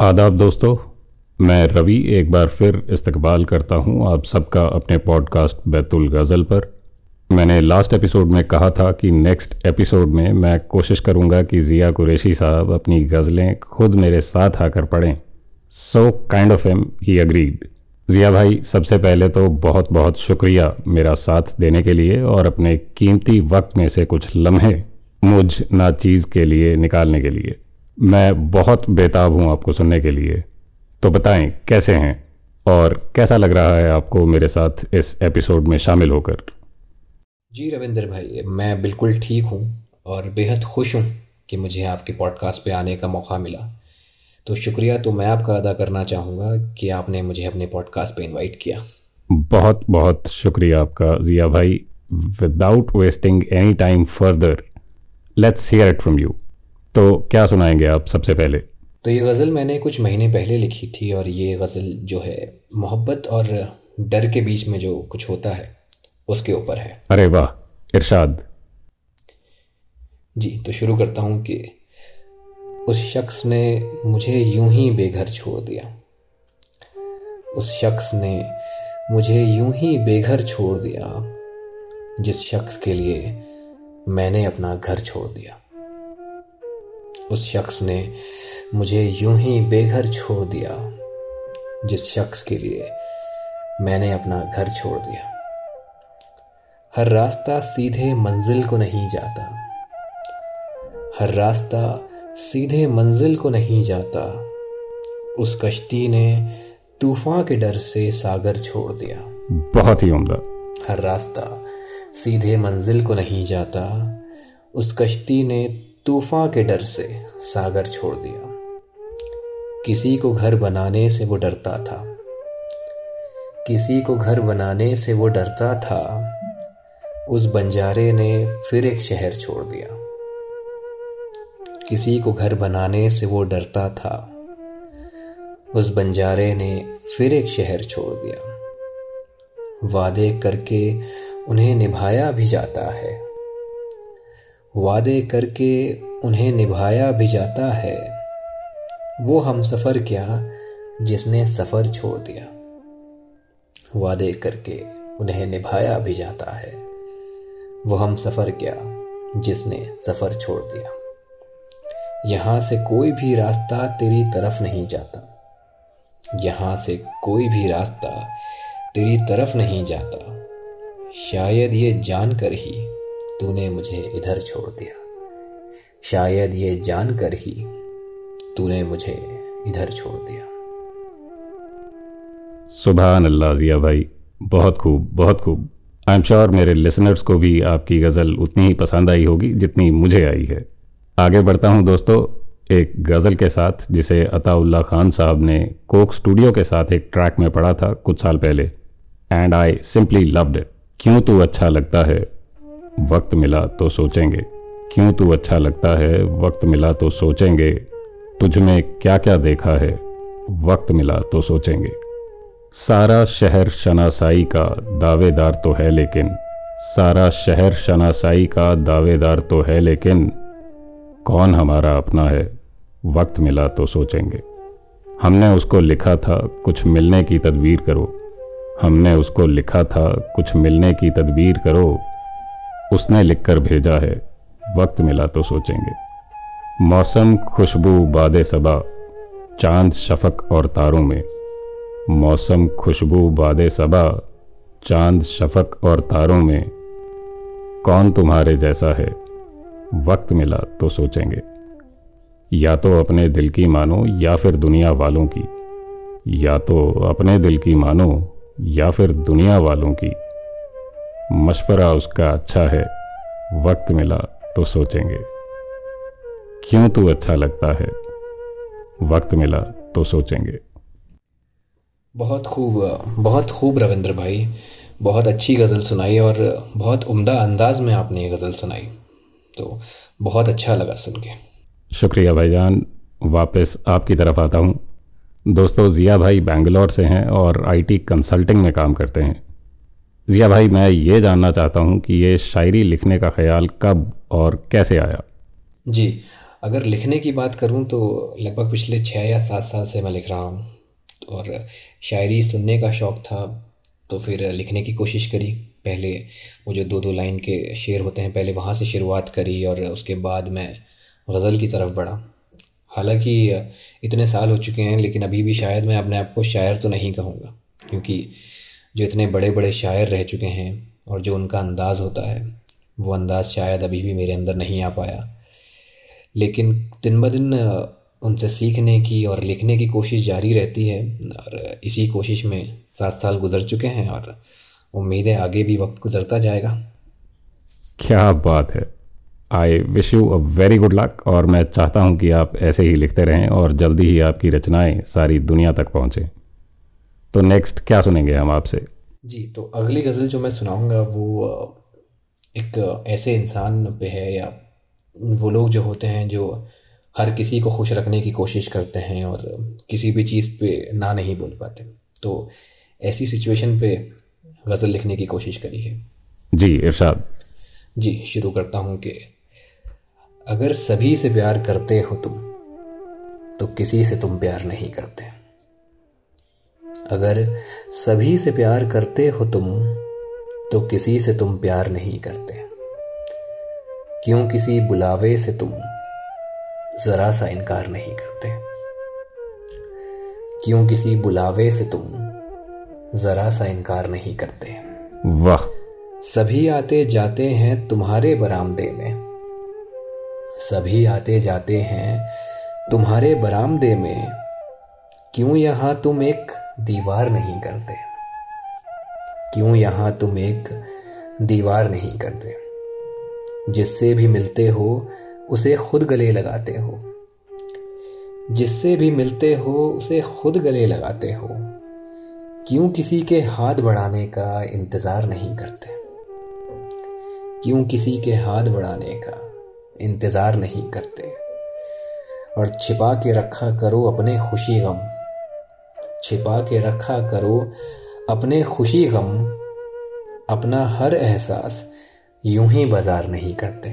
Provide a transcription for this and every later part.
आदाब दोस्तों, मैं रवि एक बार फिर इस्तकबाल करता हूँ आप सबका अपने पॉडकास्ट बैतुल गज़ल पर। मैंने लास्ट एपिसोड में कहा था कि नेक्स्ट एपिसोड में मैं कोशिश करूँगा कि ज़िया कुरैशी साहब अपनी गज़लें खुद मेरे साथ आकर पढ़ें। So kind of am he agreed Zia भाई, सबसे पहले तो बहुत बहुत शुक्रिया मेरा साथ देने के लिए और अपने कीमती वक्त में से कुछ लम्हे मुझ नाचीज़ के लिए निकालने के लिए। मैं बहुत बेताब हूँ आपको सुनने के लिए। तो बताएँ कैसे हैं? और कैसा लग रहा है आपको मेरे साथ इस एपिसोड में शामिल होकर? जी रविंदर भाई मैं बिल्कुल ठीक हूँ और बेहद खुश हूँ कि मुझे आपके पॉडकास्ट पे आने का मौका मिला। तो शुक्रिया तो मैं आपका अदा करना चाहूँगा कि आपने मुझे अपने पॉडकास्ट पे इनवाइट किया। बहुत बहुत शुक्रिया आपका जिया भाई। Without wasting any time further let's hear it from you तो क्या सुनाएँगे आप सबसे पहले? तो ये गज़ल मैंने कुछ महीने पहले लिखी थी और ये गज़ल जो है मोहब्बत और डर के बीच में जो कुछ होता है उसके ऊपर है। अरे वाह इरशाद। जी तो शुरू करता हूँ कि उस शख्स ने मुझे यूँ ही बेघर छोड़ दिया। उस शख्स ने मुझे यूँ ही बेघर छोड़ दिया जिस शख्स के लिए मैंने अपना घर छोड़ दिया। उस शख्स ने मुझे यूँ ही बेघर छोड़ दिया जिस शख्स के लिए मैंने अपना घर छोड़ दिया। हर रास्ता सीधे मंजिल को नहीं जाता। हर रास्ता सीधे मंजिल को नहीं जाता। उस कश्ती ने तूफ़ान के डर से सागर छोड़ दिया। बहुत ही उम्दा। हर रास्ता सीधे मंजिल को नहीं जाता। उस कश्ती ने तूफ़ान के डर से सागर छोड़ दिया। किसी को घर बनाने से वो डरता था। किसी को घर बनाने से वो डरता था। उस बंजारे ने फिर एक शहर छोड़ दिया। किसी को घर बनाने से वो डरता था। उस बंजारे ने फिर एक शहर छोड़ दिया। वादे करके उन्हें निभाया भी जाता है। वादे करके उन्हें निभाया भी जाता है। वो हम सफ़र क्या जिसने सफ़र छोड़ दिया। वादे करके उन्हें निभाया भी जाता है। वो हम सफ़र क्या जिसने सफ़र छोड़ दिया। यहाँ से कोई भी रास्ता तेरी तरफ़ नहीं जाता। यहाँ से कोई भी रास्ता तेरी तरफ़ नहीं जाता। शायद ये जानकर ही तूने मुझे इधर छोड़ दिया। शायद ये जानकर ही तूने मुझे इधर छोड़ दिया। सुबह अल्लाह जिया भाई, बहुत खूब बहुत खूब। आई एम श्योर मेरे लिसनर्स को भी आपकी गज़ल उतनी ही पसंद आई होगी जितनी मुझे आई है। आगे बढ़ता हूँ दोस्तों, एक गज़ल के साथ, जिसे अताउल्ला खान साहब ने कोक स्टूडियो के साथ एक ट्रैक में पढ़ा था कुछ साल पहले। And I simply loved it क्यों तू अच्छा लगता है? वक्त मिला तो सोचेंगे। क्यों तू अच्छा लगता है? वक्त मिला तो सोचेंगे। तुझ में क्या क्या देखा है? वक्त मिला तो सोचेंगे। सारा शहर शनासाई का दावेदार तो है लेकिन, सारा शहर शनासाई का दावेदार तो है लेकिन, कौन हमारा अपना है? वक्त मिला तो सोचेंगे। हमने उसको लिखा था, कुछ मिलने की तदबीर करो। हमने उसको लिखा था, कुछ मिलने की तदबीर करो। उसने लिखकर भेजा है। वक्त मिला तो सोचेंगे। मौसम, खुशबू, बाद सबा, चाँद शफक और तारों में। मौसम, खुशबू, बाद सबा, चाँद शफक और तारों में। कौन तुम्हारे जैसा है? वक्त मिला तो सोचेंगे। या तो अपने दिल की मानो या फिर दुनिया वालों की। या तो अपने दिल की मानो या फिर दुनिया वालों की। मशवरा उसका अच्छा है वक्त मिला तो सोचेंगे। क्यों तू अच्छा लगता है? वक्त मिला तो सोचेंगे। बहुत खूब बहुत खूब रविंद्र भाई बहुत अच्छी गज़ल सुनाई और बहुत उम्दा अंदाज में आपने ये गज़ल सुनाई। तो बहुत अच्छा लगा सुन के। शुक्रिया भाईजान वापस आपकी तरफ़ आता हूँ। दोस्तों ज़िया भाई बेंगलोर से हैं और आईटी कंसल्टिंग में काम करते हैं। ज़िया भाई, मैं ये जानना चाहता हूँ कि ये शायरी लिखने का ख्याल कब और कैसे आया? जी, अगर लिखने की बात करूँ तो लगभग पिछले छः या सात साल से मैं लिख रहा हूँ। और शायरी सुनने का शौक़ था तो फिर लिखने की कोशिश करी। पहले वो जो दो दो लाइन के शेर होते हैं, पहले वहाँ से शुरुआत करी और उसके बाद मैं गज़ल की तरफ़ बढ़ा। हालाँकि इतने साल हो चुके हैं, लेकिन अभी भी शायद मैं अपने आप को शायर तो नहीं कहूँगा, क्योंकि जो इतने बड़े बड़े शायर रह चुके हैं और जो उनका अंदाज़ होता है, वो अंदाज़ शायद अभी भी मेरे अंदर नहीं आ पाया। लेकिन दिन ब दिन उनसे सीखने की और लिखने की कोशिश जारी रहती है और इसी कोशिश में सात साल गुजर चुके हैं और उम्मीद है आगे भी वक्त गुजरता जाएगा। क्या बात है। I wish you a very good luck और मैं चाहता हूँ कि आप ऐसे ही लिखते रहें और जल्दी ही आपकी रचनाएँ सारी दुनिया तक पहुँचें। तो नेक्स्ट क्या सुनेंगे हम आपसे? जी तो अगली गज़ल जो मैं सुनाऊँगा वो एक ऐसे इंसान पे है या वो लोग जो होते हैं जो हर किसी को खुश रखने की कोशिश करते हैं और किसी भी चीज़ पे ना नहीं बोल पाते। तो ऐसी सिचुएशन पे गज़ल लिखने की कोशिश करी है जी इरशाद। जी शुरू करता हूँ कि अगर सभी से प्यार करते हो तुम तो किसी से तुम प्यार नहीं करते। अगर सभी से प्यार करते हो तुम तो किसी से तुम प्यार नहीं करते। क्यों किसी बुलावे से तुम जरा सा इनकार नहीं करते? क्यों किसी बुलावे से तुम जरा सा इनकार नहीं करते? वाह। सभी आते जाते हैं तुम्हारे बरामदे में। सभी आते जाते हैं तुम्हारे बरामदे में। क्यों यहाँ तुम एक दीवार नहीं करते। क्यों यहाँ तुम एक दीवार नहीं करते? जिससे भी मिलते हो, उसे खुद गले लगाते हो। जिससे भी मिलते हो, उसे खुद गले लगाते हो। क्यों किसी के हाथ बढ़ाने का इंतज़ार नहीं करते? क्यों किसी के हाथ बढ़ाने का इंतज़ार नहीं करते? और छिपा के रखा करो अपने खुशी गम। छिपा के रखा करो अपने खुशी गम अपना हर एहसास यूँ ही बाज़ार नहीं करते।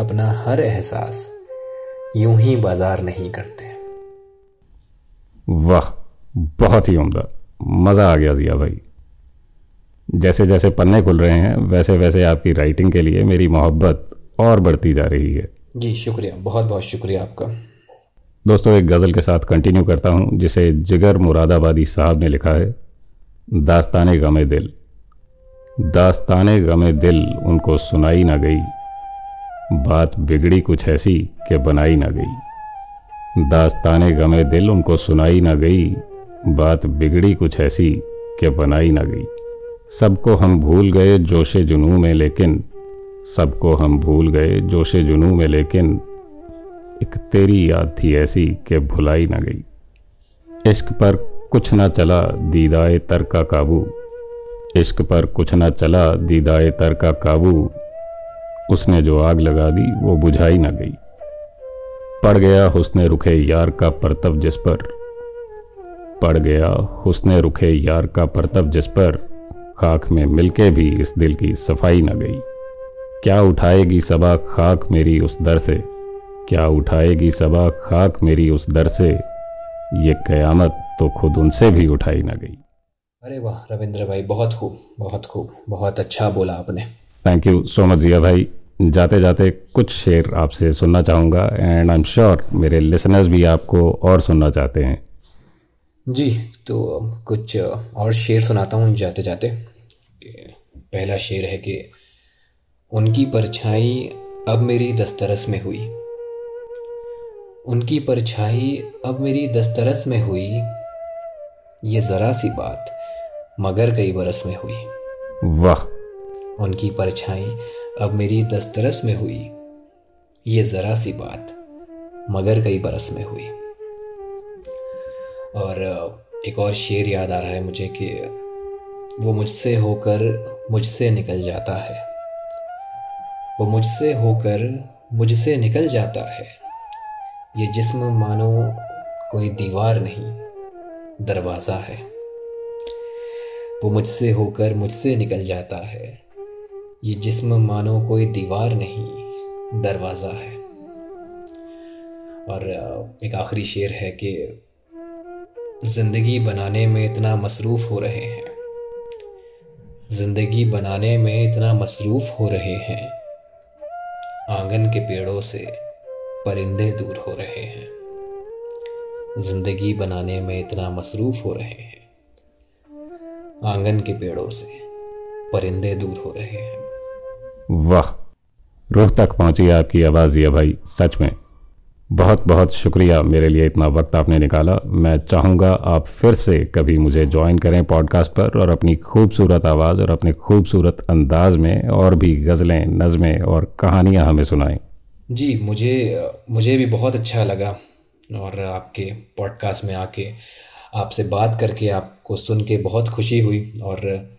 अपना हर एहसास यूँ ही बाज़ार नहीं करते। वाह बहुत ही उम्दा। मज़ा आ गया जिया भाई। जैसे जैसे पन्ने खुल रहे हैं वैसे वैसे आपकी राइटिंग के लिए मेरी मोहब्बत और बढ़ती जा रही है। जी शुक्रिया। बहुत बहुत शुक्रिया आपका। दोस्तों, एक गज़ल के साथ कंटिन्यू करता हूँ, जिसे जिगर मुरादाबादी साहब ने लिखा है, दास्तान गम दिल। दास्तान गम दिल, उनको सुनाई ना गई। बात बिगड़ी कुछ ऐसी कि बनाई ना गई। दास्तान गमे दिल, उनको सुनाई ना गई। बात बिगड़ी कुछ ऐसी कि बनाई ना गई। सबको हम भूल गए जोश जुनू में, लेकिन सबको हम भूल गए जोश जुनू में, लेकिन एक तेरी याद थी ऐसी कि भुलाई ना गई। इश्क पर कुछ ना चला दीदाए तर का काबू। इश्क पर कुछ ना चला दीदाए तर का काबू। उसने जो आग लगा दी, वो बुझाई ना गई। पड़ गया हुसने रुखे यार का परतव जिस पर। पड़ गया हुसने रुखे यार का परतव जिस पर। खाक में मिलके भी इस दिल की सफ़ाई न गई। क्या उठाएगी सबा खाक मेरी उस दर से? क्या उठाएगी सबा खाक मेरी उस दर से? ये कयामत तो खुद उनसे भी उठाई ना गई। अरे वाह रविंद्र भाई बहुत खूब बहुत खूब बहुत अच्छा बोला आपने। Thank you so much Jiya भाई। जाते जाते कुछ शेर आपसे सुनना चाहूँगा एंड आई एम श्योर मेरे लिसनर्स भी आपको और सुनना चाहते हैं। जी तो कुछ और शेर सुनाता हूँ जाते जाते। पहला शेर है कि उनकी परछाई अब मेरी दस्तरस में हुई। उनकी परछाई अब मेरी दस्तरस में हुई। ये ज़रा सी बात मगर कई बरस में हुई। वाह। उनकी परछाई अब मेरी दस्तरस में हुई। ये ज़रा सी बात मगर कई बरस में हुई। और एक और शेर याद आ रहा है मुझे कि वो मुझसे होकर मुझसे निकल जाता है। वो मुझसे होकर मुझसे निकल जाता है। ये जिस्म मानो कोई दीवार नहीं, दरवाज़ा है। वो मुझसे होकर मुझसे निकल जाता है। ये जिस्म मानो कोई दीवार नहीं, दरवाज़ा है। और एक आखिरी शेर है कि ज़िंदगी बनाने में इतना मसरूफ़ हो रहे हैं। ज़िंदगी बनाने में इतना मसरूफ़ हो रहे हैं। आँगन के पेड़ों से परिंदे दूर हो रहे हैं। ज़िंदगी बनाने में इतना मसरूफ़ हो रहे हैं। आँगन के पेड़ों से परिंदे दूर हो रहे हैं। वाह रूह तक पहुँची आपकी आवाज़ ये भाई, सच में। बहुत बहुत शुक्रिया मेरे लिए इतना वक्त आपने निकाला। मैं चाहूँगा आप फिर से कभी मुझे ज्वाइन करें पॉडकास्ट पर और अपनी खूबसूरत आवाज़ और अपने खूबसूरत अंदाज में और भी गज़लें, नज़में और कहानियाँ हमें सुनाएँ। जी, मुझे मुझे भी बहुत अच्छा लगा और आपके पॉडकास्ट में आके आपसे बात करके आपको सुन के बहुत खुशी हुई और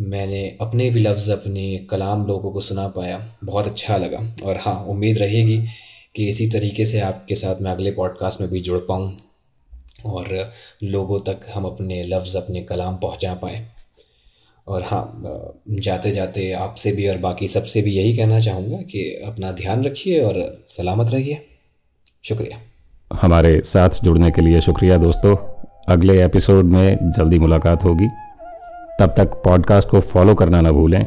मैंने अपने भी लफ्ज़, अपने कलाम लोगों को सुना पाया। बहुत अच्छा लगा और हाँ उम्मीद रहेगी कि इसी तरीके से आपके साथ मैं अगले पॉडकास्ट में भी जुड़ पाऊँ और लोगों तक हम अपने लफ्ज़, अपने कलाम पहुँचा पाएँ। और हाँ जाते जाते आपसे भी और बाकी सबसे भी यही कहना चाहूँगा कि अपना ध्यान रखिए और सलामत रहिए। शुक्रिया। हमारे साथ जुड़ने के लिए शुक्रिया दोस्तों। अगले एपिसोड में जल्दी मुलाकात होगी। तब तक पॉडकास्ट को फॉलो करना ना भूलें।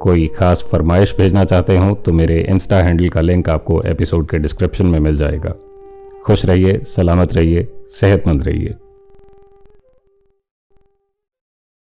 कोई खास फरमाइश भेजना चाहते हो तो मेरे इंस्टा हैंडल का लिंक आपको एपिसोड के डिस्क्रिप्शन में मिल जाएगा। खुश रहिए, सलामत रहिए, सेहतमंद रहिए।